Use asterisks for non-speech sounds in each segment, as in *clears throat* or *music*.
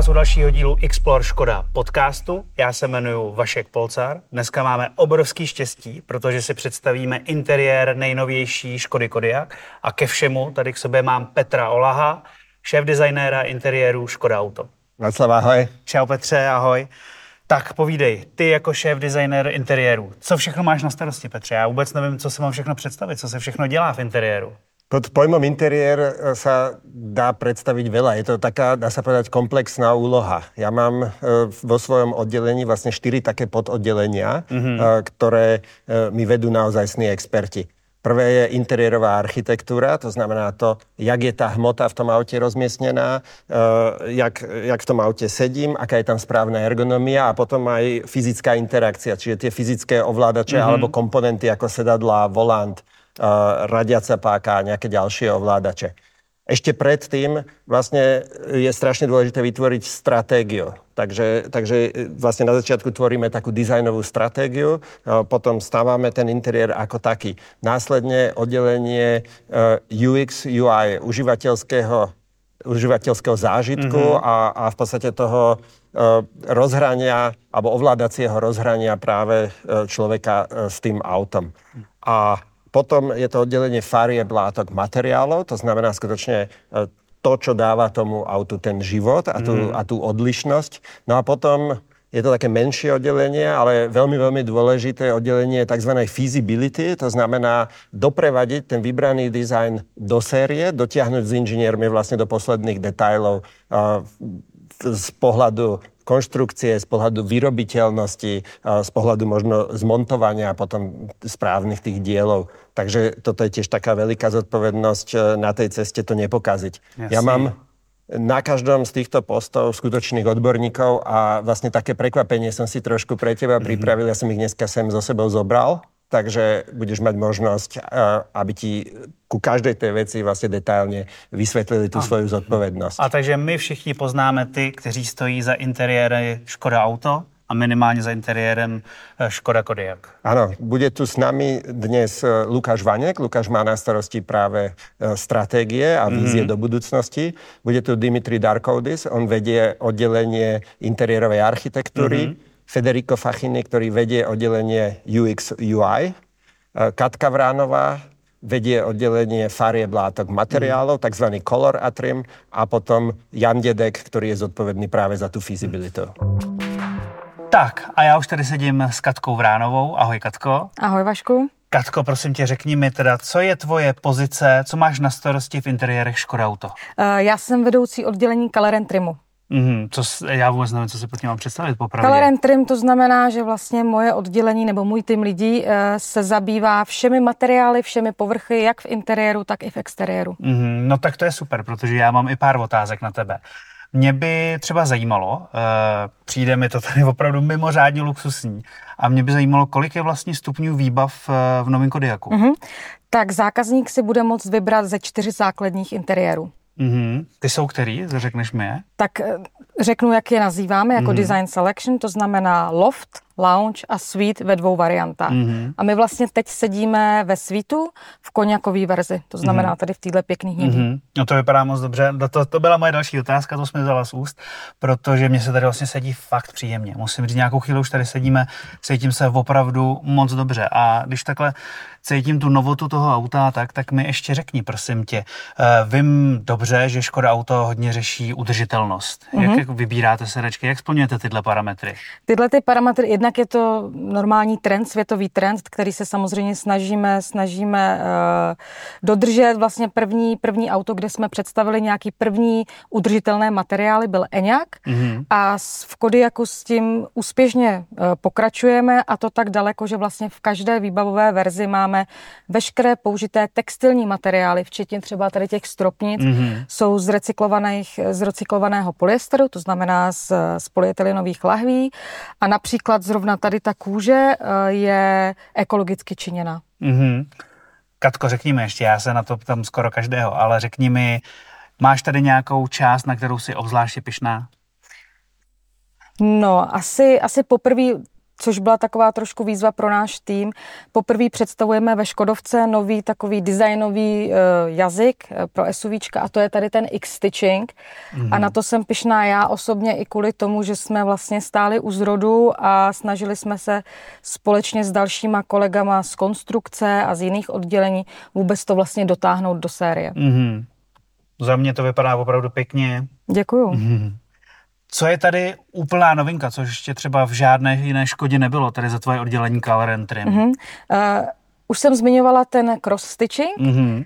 vás u dalšího dílu Explore Škoda podcastu. Já se jmenuji Vašek Polcar. Dneska máme obrovský štěstí, protože si představíme interiér nejnovější Škody Kodiaq a ke všemu tady k sobě mám Petra Olaha, šéf designéra interiéru Škoda Auto. Václav, ahoj. Čau Petře, ahoj. Tak povídej, ty jako šéf designér interiéru, co všechno máš na starosti, Petře? Já vůbec nevím, co si mám všechno představit, co se všechno dělá v interiéru. Pod pojmom interiér e, sa dá predstaviť veľa. Je to taká, dá sa povedať, komplexná úloha. Ja mám e, vo svojom oddelení vlastne štyri také pododdelenia, mm-hmm. ktoré mi vedú naozaj experti. Prvé je interiérová architektúra, to znamená to, jak je tá hmota v tom aute rozmiestnená, jak, jak v tom aute sedím, aká je tam správna ergonomia a potom aj fyzická interakcia, čiže tie fyzické ovládače mm-hmm. alebo komponenty ako sedadla, volant, radiaca páka a nejaké ďalšie ovládače. Ešte predtým vlastne je strašne dôležité vytvoriť stratégiu. Takže, takže vlastne na začiatku tvoríme takú dizajnovú stratégiu, potom stávame ten interiér ako taký. Následne oddelenie UX, UI, užívateľského, užívateľského zážitku mm-hmm. a, a v podstate toho rozhrania alebo ovládacieho rozhrania práve človeka s tým autom. A potom je to oddelenie farieb, látok, materiálov, to znamená skutočne to, čo dáva tomu autu ten život a tú, mm. a tú odlišnosť. No a potom je to také menšie oddelenie, ale veľmi, veľmi dôležité oddelenie tzv. feasibility, to znamená doprevadiť ten vybraný dizajn do série, dotiahnuť s inžiniermi vlastne do posledných detajlov z pohľadu konštrukcie, z pohľadu vyrobiteľnosti, z pohľadu možno zmontovania a potom správnych tých dielov. Takže toto je tiež taká veľká zodpovednosť e, na tej ceste to nepokaziť. Jasne. Ja mám na každom z týchto postov skutočných odborníkov a vlastne také prekvapenie som si trošku pre teba mm-hmm. pripravil. Ja som ich dneska sem so sebou zobral takže budeš mať možnosť, eh, aby ti ku každej té věci vlastně detailně vysvětlili tu svoju zodpovědnost. A takže my všichni poznáme ty, kteří stojí za interiéry Škoda Auto a minimálně za interiérem eh, Škoda Kodiaq. Ano, bude tu s nami dnes eh, Lukáš Vaněk. Lukáš má na starosti právě strategie a vízie mm-hmm. do budoucnosti. Bude tu Dimitri Darkoudis, on vedie oddelenie interiérovej architektúry. Mm-hmm Federico Fachini, ktorý vedie oddelenie UX UI, e, Katka Vránová vedie oddelenie farie látok materiálov, mm. tzv. color atrim a potom Jan Dedek, ktorý je zodpovedný práve za tu feasibilitu. Tak a já už tady sedím s Katkou Vránovou. Ahoj Katko. Ahoj Vašku. Katko, prosím tě, řekni mi teda, co je tvoje pozice, co máš na starosti v interiérech Škoda Auto? Uh, já jsem vedoucí oddělení Color and Trimu. Mm, co, já vůbec nevím, co si pod tím mám představit popravdě. Color and trim to znamená, že vlastně moje oddělení nebo můj tým lidí e, se zabývá všemi materiály, všemi povrchy, jak v interiéru, tak i v exteriéru. Mm, no tak to je super, protože já mám i pár otázek na tebe. Mě by třeba zajímalo, e, přijde mi to tady opravdu mimořádně luxusní, a mě by zajímalo, kolik je vlastně stupňů výbav e, v novém Kodiaku. Mm-hmm. Tak zákazník si bude moct vybrat ze čtyři základních interiérů. Mm-hmm. Ty jsou který? Řekneš mi je? Tak eh, řeknu, jak je nazýváme, jako mm-hmm. design selection, to znamená loft, lounge a suite ve dvou variantách. Mm-hmm. A my vlastně teď sedíme ve suiteu v koněkové verzi, to znamená mm-hmm. tady v téhle pěkný hnědý. Mm-hmm. No to vypadá moc dobře. To, to byla moje další otázka, to jsme vzala z úst, protože mě se tady vlastně sedí fakt příjemně. Musím říct, nějakou chvíli už tady sedíme, cítím se opravdu moc dobře. A když takhle cítím tu novotu toho auta, tak, tak mi ještě řekni, prosím tě. Uh, vím dobře, že Škoda Auto hodně řeší udržitelnost. Mm-hmm. Jak, jak vybíráte sedačky, jak splňujete tyhle parametry? Tyhle ty parametry, jedna jednak je to normální trend, světový trend, který se samozřejmě snažíme, snažíme uh, dodržet. Vlastně první, první auto, kde jsme představili nějaký první udržitelné materiály, byl Enyaq mm-hmm. a v Kodiaku s tím úspěšně uh, pokračujeme a to tak daleko, že vlastně v každé výbavové verzi máme veškeré použité textilní materiály, včetně třeba tady těch stropnic, mm-hmm. jsou z, recyklovaných, z recyklovaného polyesteru, to znamená z, z polyetylenových lahví a například zrovna zrovna tady ta kůže eh, je ekologicky činěna. Mm-hmm. Katko, řekni mi ještě, já se na to ptám skoro každého, ale řekni mi, máš tady nějakou část, na kterou si obzvláště pišná? No, asi, asi poprvé což byla taková trošku výzva pro náš tým. Poprvé představujeme ve Škodovce nový takový designový uh, jazyk uh, pro SUVčka a to je tady ten X-stitching. Mm-hmm. A na to jsem pyšná já osobně i kvůli tomu, že jsme vlastně stáli u zrodu a snažili jsme se společně s dalšíma kolegama z konstrukce a z jiných oddělení vůbec to vlastně dotáhnout do série. Mm-hmm. Za mě to vypadá opravdu pěkně. Děkuju. Mm-hmm. Co je tady úplná novinka, což ještě třeba v žádné jiné škodě nebylo, tady za tvoje oddělení Color and Trim? Mm-hmm. Uh, už jsem zmiňovala ten cross stitching. Mm-hmm. Uh,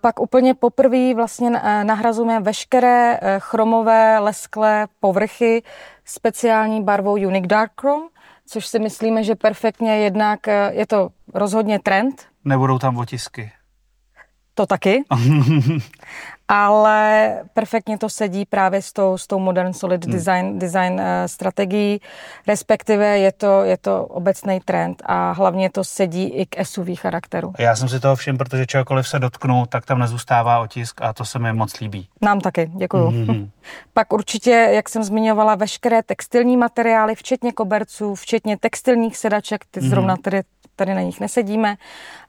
pak úplně poprvé vlastně nahrazujeme veškeré chromové lesklé povrchy speciální barvou Unique Dark Chrome, což si myslíme, že perfektně jednak je to rozhodně trend. Nebudou tam otisky. To taky. *laughs* ale perfektně to sedí právě s tou, s tou modern solid hmm. design, design uh, strategií, respektive je to, je to obecný trend a hlavně to sedí i k SUV charakteru. Já jsem si toho všim, protože čehokoliv se dotknu, tak tam nezůstává otisk a to se mi moc líbí. Nám taky, děkuju. Hmm. *laughs* Pak určitě, jak jsem zmiňovala, veškeré textilní materiály, včetně koberců, včetně textilních sedaček, ty hmm. zrovna tady tady na nich nesedíme,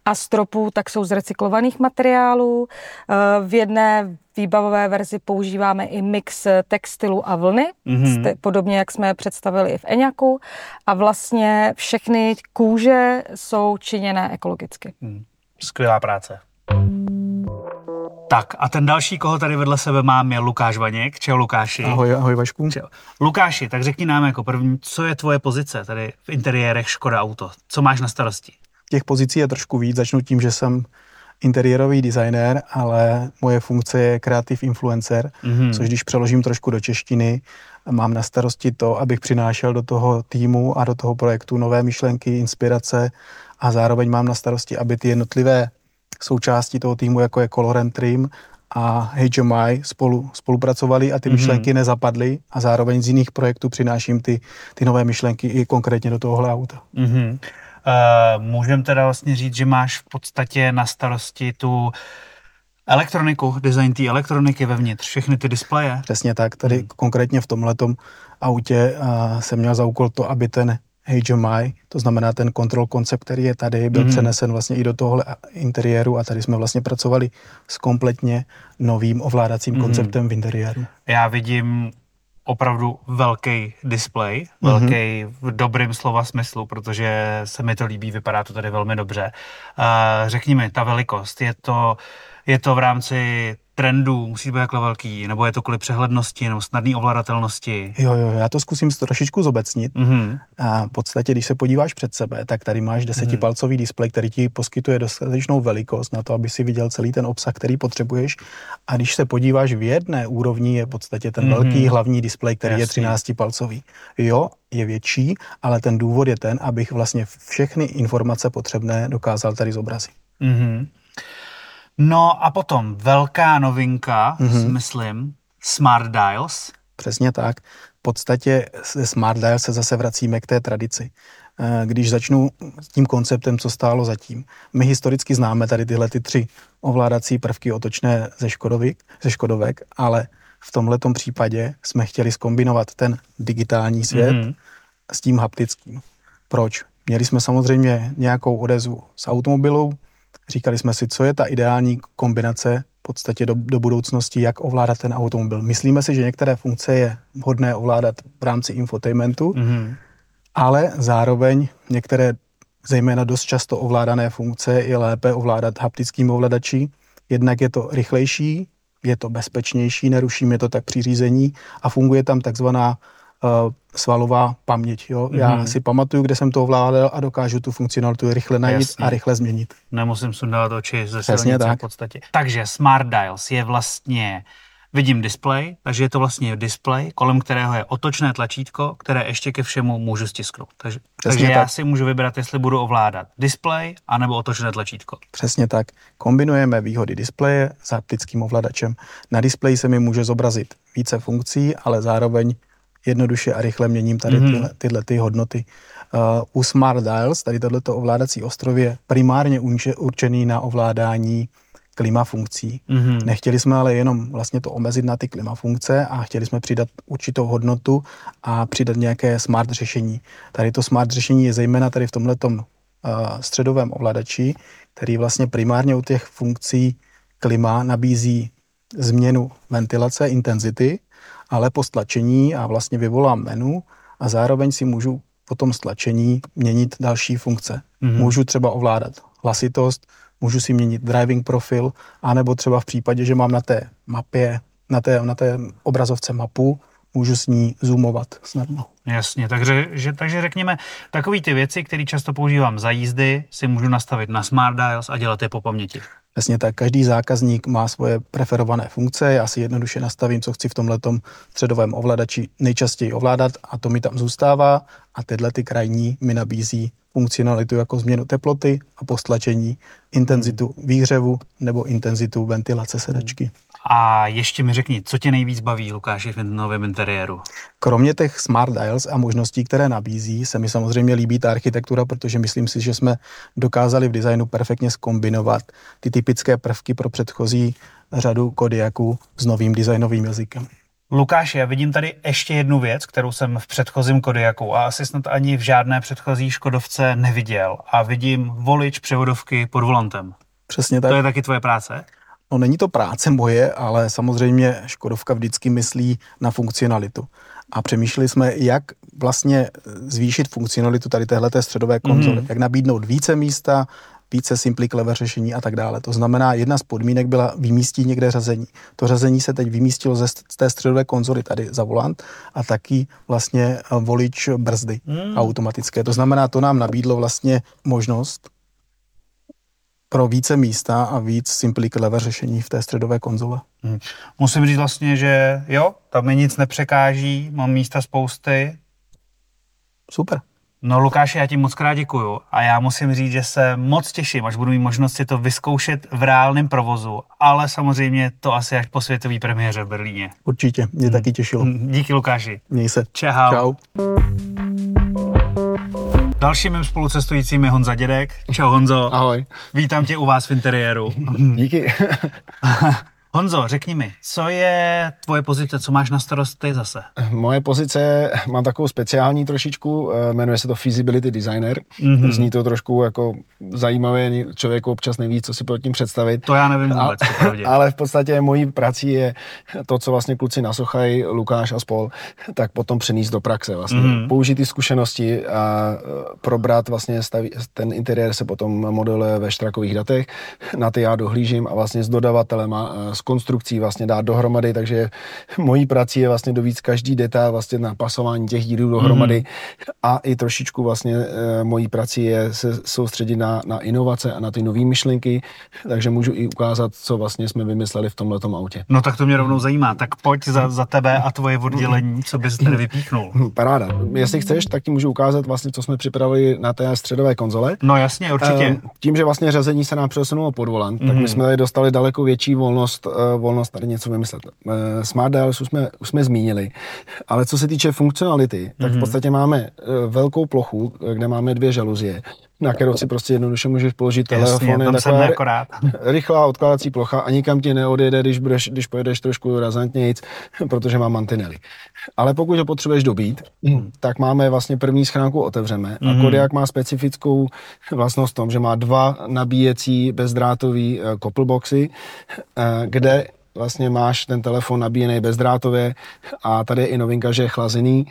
a stropů, tak jsou z recyklovaných materiálů. Eh, v jedné výbavové verzi používáme i mix textilu a vlny, mm-hmm. podobně jak jsme představili i v Eňaku. A vlastně všechny kůže jsou činěné ekologicky. Mm. Skvělá práce. Tak a ten další, koho tady vedle sebe mám, je Lukáš Vaněk. Čau Lukáši. Ahoj, ahoj Vašku. Čau. Lukáši, tak řekni nám jako první, co je tvoje pozice tady v interiérech Škoda Auto? Co máš na starosti? Těch pozicí je trošku víc. Začnu tím, že jsem interiérový designer, ale moje funkce je kreativ influencer, mm-hmm. což když přeložím trošku do češtiny, mám na starosti to, abych přinášel do toho týmu a do toho projektu nové myšlenky, inspirace a zároveň mám na starosti, aby ty jednotlivé součástí toho týmu, jako je Color Trim a HMI spolu, spolupracovali a ty mm-hmm. myšlenky nezapadly a zároveň z jiných projektů přináším ty, ty nové myšlenky i konkrétně do tohohle auta. Mm-hmm. Uh, můžeme teda vlastně říct, že máš v podstatě na starosti tu elektroniku, design té elektroniky vevnitř, všechny ty displeje. Přesně tak, tady hmm. konkrétně v tomhletom autě uh, jsem měl za úkol to, aby ten HMI, to znamená ten kontrol koncept, který je tady, byl mm-hmm. přenesen vlastně i do tohohle interiéru a tady jsme vlastně pracovali s kompletně novým ovládacím mm-hmm. konceptem v interiéru. Já vidím opravdu velký display, mm-hmm. velký v dobrém slova smyslu, protože se mi to líbí, vypadá to tady velmi dobře. Uh, řekni mi, ta velikost, je to, je to v rámci trendů musí být jako velký, nebo je to kvůli přehlednosti nebo snadné ovladatelnosti? Jo, jo, já to zkusím trošičku zobecnit. Mm-hmm. A v podstatě, když se podíváš před sebe, tak tady máš desetipalcový mm-hmm. displej, který ti poskytuje dostatečnou velikost na to, aby si viděl celý ten obsah, který potřebuješ. A když se podíváš v jedné úrovni, je v podstatě ten mm-hmm. velký hlavní displej, který Jasný. je 13-palcový. Jo, je větší, ale ten důvod je ten, abych vlastně všechny informace potřebné dokázal tady zobrazit. Mm-hmm. No a potom velká novinka, mm-hmm. myslím, Smart Dials. Přesně tak. V podstatě se Smart Dials se zase vracíme k té tradici. Eh, když začnu s tím konceptem, co stálo zatím. My historicky známe tady tyhle ty tři ovládací prvky otočné ze, Škodovik, ze Škodovek, ale v tomto případě jsme chtěli skombinovat ten digitální svět mm-hmm. s tím haptickým. Proč? Měli jsme samozřejmě nějakou odezvu z automobilů, Říkali jsme si, co je ta ideální kombinace v podstatě do, do budoucnosti, jak ovládat ten automobil. Myslíme si, že některé funkce je vhodné ovládat v rámci infotainmentu, mm-hmm. ale zároveň některé zejména dost často ovládané funkce je lépe ovládat haptickým ovladači. Jednak je to rychlejší, je to bezpečnější, nerušíme to tak při řízení a funguje tam takzvaná svalová paměť. Jo? Mm-hmm. Já mhm. si pamatuju, kde jsem to ovládal a dokážu tu funkcionalitu rychle najít Jasně. a rychle změnit. Nemusím sundávat oči ze silnice tak. v podstatě. Takže Smart Dials je vlastně Vidím display, takže je to vlastně display, kolem kterého je otočné tlačítko, které ještě ke všemu můžu stisknout. Takže, takže tak. já si můžu vybrat, jestli budu ovládat display anebo otočné tlačítko. Přesně tak. Kombinujeme výhody displeje s haptickým ovladačem. Na displeji se mi může zobrazit více funkcí, ale zároveň jednoduše a rychle měním tady mm-hmm. tyhle, tyhle ty hodnoty. Uh, u Smart Dials, tady tohleto ovládací ostrov je primárně určený na ovládání klima funkcí. Mm-hmm. Nechtěli jsme ale jenom vlastně to omezit na ty klima funkce a chtěli jsme přidat určitou hodnotu a přidat nějaké smart řešení. Tady to smart řešení je zejména tady v tomhletom uh, středovém ovladači, který vlastně primárně u těch funkcí klima nabízí změnu ventilace, intenzity, ale po stlačení a vlastně vyvolám menu a zároveň si můžu po tom stlačení měnit další funkce. Mm-hmm. Můžu třeba ovládat hlasitost, můžu si měnit driving profil, anebo třeba v případě, že mám na té mapě, na té, na té obrazovce mapu, můžu s ní zoomovat snadno. Jasně, takže, že, takže řekněme, takové ty věci, které často používám za jízdy, si můžu nastavit na Smart Dials a dělat je po paměti. Přesně tak, každý zákazník má svoje preferované funkce, já si jednoduše nastavím, co chci v tomhle středovém ovladači nejčastěji ovládat a to mi tam zůstává a tyhle ty krajní mi nabízí funkcionalitu jako změnu teploty a postlačení, intenzitu výhřevu nebo intenzitu ventilace sedačky. A ještě mi řekni, co tě nejvíc baví, Lukáši, v novém interiéru? Kromě těch smart dials a možností, které nabízí, se mi samozřejmě líbí ta architektura, protože myslím si, že jsme dokázali v designu perfektně skombinovat ty typické prvky pro předchozí řadu Kodiaků s novým designovým jazykem. Lukáš, já vidím tady ještě jednu věc, kterou jsem v předchozím Kodiaku a asi snad ani v žádné předchozí Škodovce neviděl. A vidím volič převodovky pod volantem. Přesně tak. To je taky tvoje práce? No není to práce moje, ale samozřejmě Škodovka vždycky myslí na funkcionalitu. A přemýšleli jsme, jak vlastně zvýšit funkcionalitu tady téhleté středové konzole, mm. jak nabídnout více místa, více simply clever řešení a tak dále. To znamená, jedna z podmínek byla vymístit někde řazení. To řazení se teď vymístilo ze, z té středové konzoly tady za volant a taky vlastně eh, volič brzdy mm. automatické. To znamená, to nám nabídlo vlastně možnost pro více místa a víc simply clever řešení v té středové konzole. Hmm. Musím říct vlastně, že jo, tam mi nic nepřekáží, mám místa spousty. Super. No Lukáši, já ti moc krát děkuju a já musím říct, že se moc těším, až budu mít možnost si to vyzkoušet v reálném provozu, ale samozřejmě to asi až po světové premiéře v Berlíně. Určitě, mě hmm. taky těšilo. Díky Lukáši. Měj se. Čau. Čau. Dalším mým spolucestujícím je Honza Dědek. Čau Honzo. Ahoj. Vítám tě u vás v interiéru. Díky. *laughs* Honzo, řekni mi, co je tvoje pozice, co máš na starosti zase? Moje pozice, mám takovou speciální trošičku, eh, jmenuje se to Feasibility Designer. Mm-hmm. Zní to trošku jako zajímavé, člověk občas neví, co si pod tím představit. To já nevím vůbec, ale, *laughs* ale v podstatě mojí prací je to, co vlastně kluci nasochají, Lukáš a spol, tak potom přenést do praxe vlastně. Mm-hmm. Použít ty zkušenosti a eh, probrat vlastně staví, ten interiér se potom modeluje ve štrakových datech, na ty já dohlížím a vlastně s dodavatelem s konstrukcí vlastně dát dohromady, takže mojí prací je vlastně dovíc každý detail vlastně na pasování těch dílů dohromady mm. a i trošičku vlastně e, mojí prací je se soustředit na, na inovace a na ty nové myšlenky, takže můžu i ukázat, co vlastně jsme vymysleli v tomhle autě. No tak to mě rovnou zajímá, tak pojď za, za tebe a tvoje oddělení, co bys tady vypíchnul. Paráda. Jestli chceš, tak ti můžu ukázat vlastně, co jsme připravili na té středové konzole. No jasně, určitě. E, tím, že vlastně řazení se nám přesunulo pod volant, mm. tak my mhm. jsme tady dostali daleko větší volnost volnost tady něco vymyslet. Uh, Smart Dials už jsme, už jsme zmínili, ale co se týče funkcionality, tak v mhm. podstatě máme uh, velkou plochu, kde máme dvě žaluzie, na kterou si prostě jednoduše můžeš položit telefon. Je taková akorát. *laughs* rychlá odkládací plocha a nikam ti neodjede, když, budeš, když pojedeš trošku razantnějíc, *laughs* protože má mantinely. Ale pokud ho potřebuješ dobít, mm. tak máme vlastně první schránku otevřeme mm. a mhm. Kodiak má specifickou vlastnost v tom, že má dva nabíjecí bezdrátový coupleboxy, eh, kde vlastně máš ten telefon nabíjený bezdrátově a tady je i novinka, že je chlazený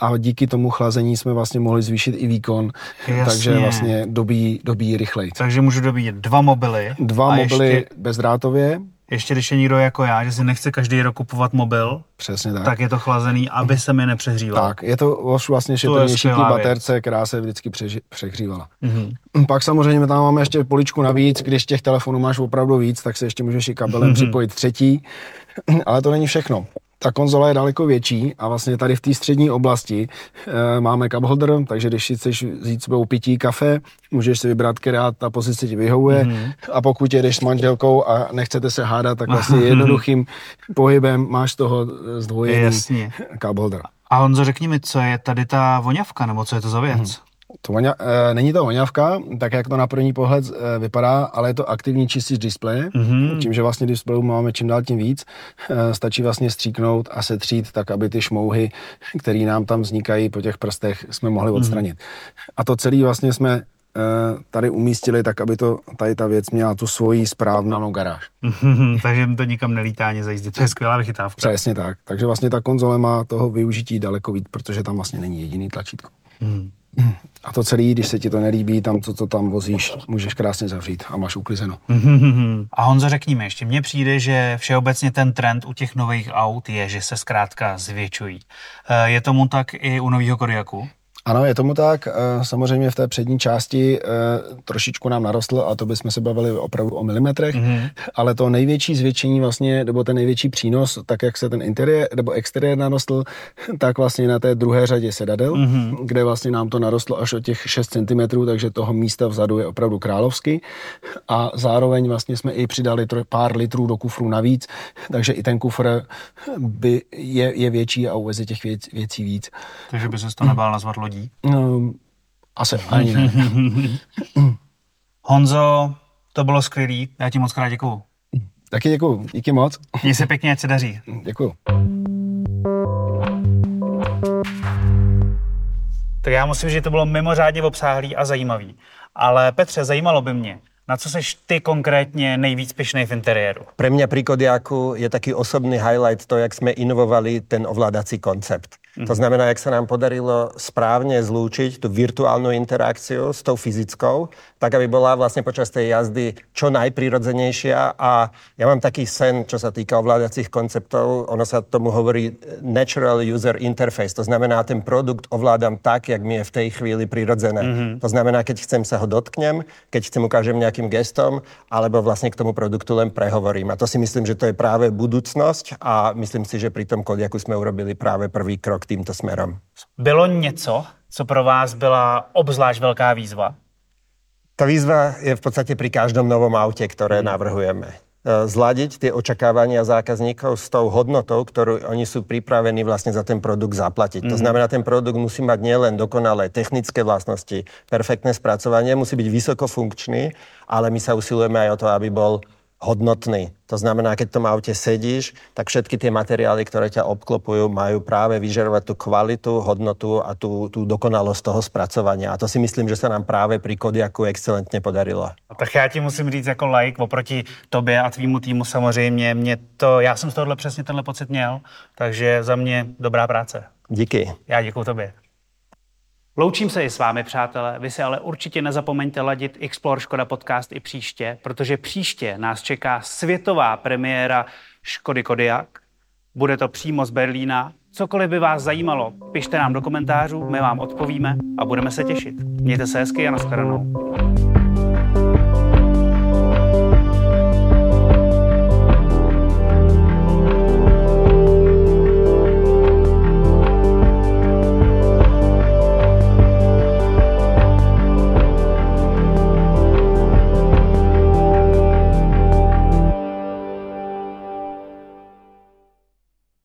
a díky tomu chlazení jsme vlastně mohli zvýšit i výkon, Jasně. takže vlastně dobí, dobí rychleji. Takže můžu dobít dva mobily. Dva mobily ještě... bezdrátově ještě když je někdo jako já, že si nechce každý rok kupovat mobil, Přesně tak. tak je to chlazený, aby se mi nepřehříval. Tak, je to vlastně šetrnější k baterce, která se vždycky přeži- přehřívala. Mm-hmm. Pak samozřejmě tam máme ještě poličku navíc, když těch telefonů máš opravdu víc, tak se ještě můžeš i kabelem mm-hmm. připojit třetí, *clears throat* ale to není všechno ta konzola je daleko větší a vlastně tady v té střední oblasti e, máme cup holder, takže když si chceš vzít sebou pití kafe, můžeš si vybrat, která ta pozice ti vyhovuje mm-hmm. a pokud jedeš s manželkou a nechcete se hádat, tak vlastně *laughs* jednoduchým pohybem máš toho zdvojený cup holder. A Honzo, řekni mi, co je tady ta voňavka, nebo co je to za věc? Mm-hmm. To voňa, e, není to voňavka, tak jak to na první pohled e, vypadá, ale je to aktivní čistič displeje. Mm-hmm. Tím, že vlastně displejů máme čím dál tím víc, e, stačí vlastně stříknout a setřít tak, aby ty šmouhy, které nám tam vznikají po těch prstech, jsme mohli mhm. odstranit. Mm-hmm. A to celé vlastně jsme tady umístili tak, aby to, tady ta věc měla tu svoji správnou garáž. *laughs* Takže to nikam nelítá ani zajízdit. To je skvělá vychytávka. Přesně tak. Takže vlastně ta konzole má toho využití daleko víc, protože tam vlastně není jediný tlačítko. Mm. A to celé, když se ti to nelíbí, tam to, co tam vozíš, můžeš krásně zavřít a máš uklizeno. A Honzo, řekni mi ještě, mně přijde, že všeobecně ten trend u těch nových aut je, že se zkrátka zvětšují. Eh, je tomu tak i u nového Kodiaku? Ano, je tomu tak. Eh, samozřejmě v té přední části eh, trošičku nám narostl a to bychom se bavili opravdu o milimetrech, mm-hmm. ale to největší zvětšení vlastně, nebo ten největší přínos, tak jak se ten interiér nebo exteriér narostl, tak vlastně na té druhé řadě sedadel, mm-hmm. kde vlastně nám to narostlo až o těch 6 cm, takže toho místa vzadu je opravdu královský a zároveň vlastně jsme i přidali pár litrů do kufru navíc, takže i ten kufr by je, je větší a uveze těch věc, věcí víc. Takže by se to nebál nazvat lodí? Lodí? No, asi ani ne. *laughs* Honzo, to bylo skvělý, já ti moc krát děkuju. Taky děkuju, díky moc. Mně se pěkně, ať se daří. Děkuju. Tak já musím, že to bylo mimořádně obsáhlý a zajímavý. Ale Petře, zajímalo by mě, na co seš ty konkrétně nejvíc pišnej v interiéru? Pre mňa pri Kodiaku je taký osobný highlight to, jak sme inovovali ten ovládací koncept. Mm-hmm. To znamená, jak sa nám podarilo správne zlúčiť tú virtuálnu interakciu s tou fyzickou, tak aby bola vlastne počas tej jazdy čo najprirodzenejšia a ja mám taký sen, čo sa týka ovládacích konceptov, ono sa tomu hovorí natural user interface, to znamená, ten produkt ovládam tak, jak mi je v tej chvíli prirodzené. Mm-hmm. To znamená, keď chcem sa ho dotknem, keď chcem ukážem nejakým gestom, alebo vlastne k tomu produktu len prehovorím. A to si myslím, že to je práve budúcnosť a myslím si, že pri tom Kodiaku sme urobili práve prvý krok krok tímto směrem. Bylo něco, co pro vás byla obzvlášť velká výzva? Ta výzva je v podstatě pri každom novom aute, ktoré hmm. navrhujeme. E, zladiť tie očakávania zákazníkov s tou hodnotou, ktorú oni sú pripravení vlastne za ten produkt zaplatiť. Mm. To mhm. znamená, ten produkt musí mať nielen dokonalé technické vlastnosti, perfektné spracovanie, musí byť vysokofunkčný, ale my sa usilujeme aj o to, aby bol hodnotný. To znamená, keď v tom aute sedíš, tak všetky tie materiály, ktoré ťa obklopujú, majú práve vyžerovať tú kvalitu, hodnotu a tú, tú dokonalosť toho spracovania. A to si myslím, že sa nám práve pri Kodiaku excelentně podarilo. A tak já ti musím říct jako like oproti tobě a tvýmu týmu samozřejmě. Mě to, já jsem z tohohle přesně tenhle pocit měl, takže za mě dobrá práce. Díky. Já děkuji tobě. Loučím se i s vámi, přátelé. Vy si ale určitě nezapomeňte ladit Explore Škoda podcast i příště, protože příště nás čeká světová premiéra Škody Kodiak. Bude to přímo z Berlína. Cokoliv by vás zajímalo, pište nám do komentářů, my vám odpovíme a budeme se těšit. Mějte se hezky a nashledanou.